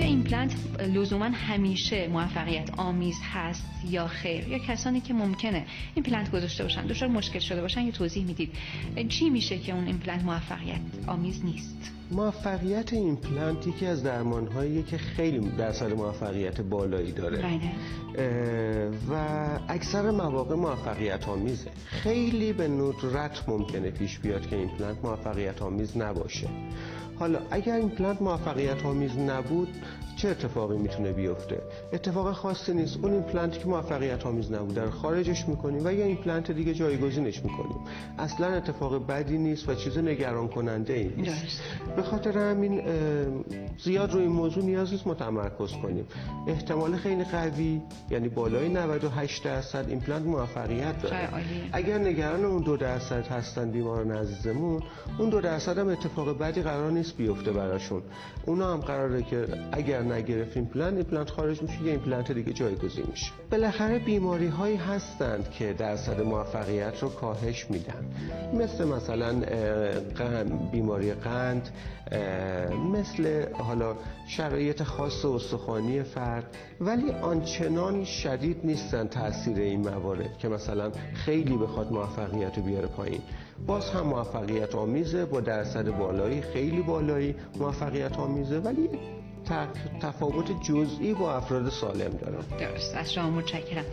ایمپلنت لزوما همیشه موفقیت آمیز هست یا خیر؟ یا کسانی که ممکنه ایمپلنت گذاشته باشن دچار مشکل شده باشن یه توضیح می‌دید. چی میشه که اون ایمپلنت موفقیت آمیز نیست؟ موفقیت ایمپلنت یکی از درمان هایی که خیلی درصد موفقیت بالایی داره. بله. و اکثر مواقع موفقیت آمیزه. خیلی به ندرت ممکنه پیش بیاد که ایمپلنت موفقیت آمیز نباشه. حالا اگر ایمپلنت موفقیت آمیز نبود چه اتفاقی می‌تونه بیفته؟ اتفاق خاصی نیست. اون ایمپلنتی که موفقیت آمیز نبود رو خارجش می‌کنیم و یا ایمپلنت دیگه جایگزینش می‌کنیم. اصلا اتفاق بدی نیست و چیز نگران کننده ای نیست به خاطر همین زیاد روی این موضوع نیاز نیست متمرکز کنیم. احتمال خیلی قوی یعنی بالای 98 درصد ایمپلنت موفقیت داره. اگر نگران اون دو درصد هستن بیماران عزیزمون اون دو درصد هم اتفاق بدی قرار نیست بیفته براشون. اونا هم قراره که اگر نگرفت ایمپلنت ایمپلنت خارج میشه یه ایمپلنت دیگه جایگزین میشه. بالاخره بیماری هایی هستند که درصد موفقیت رو کاهش میدن. مثل مثلا بیماری قند مثل حالا شرایط خاص استخوانی فرد ولی آنچنان شدید نیستن تاثیر این موارد که مثلا خیلی بخواد موفقیت رو بیاره پایین. باز هم موفقیت آمیزه با درصد بالایی خیلی بالایی موفقیت آمیزه ولی تفاوت جزئی با افراد سالم دارم. درست. از شما متشکرم.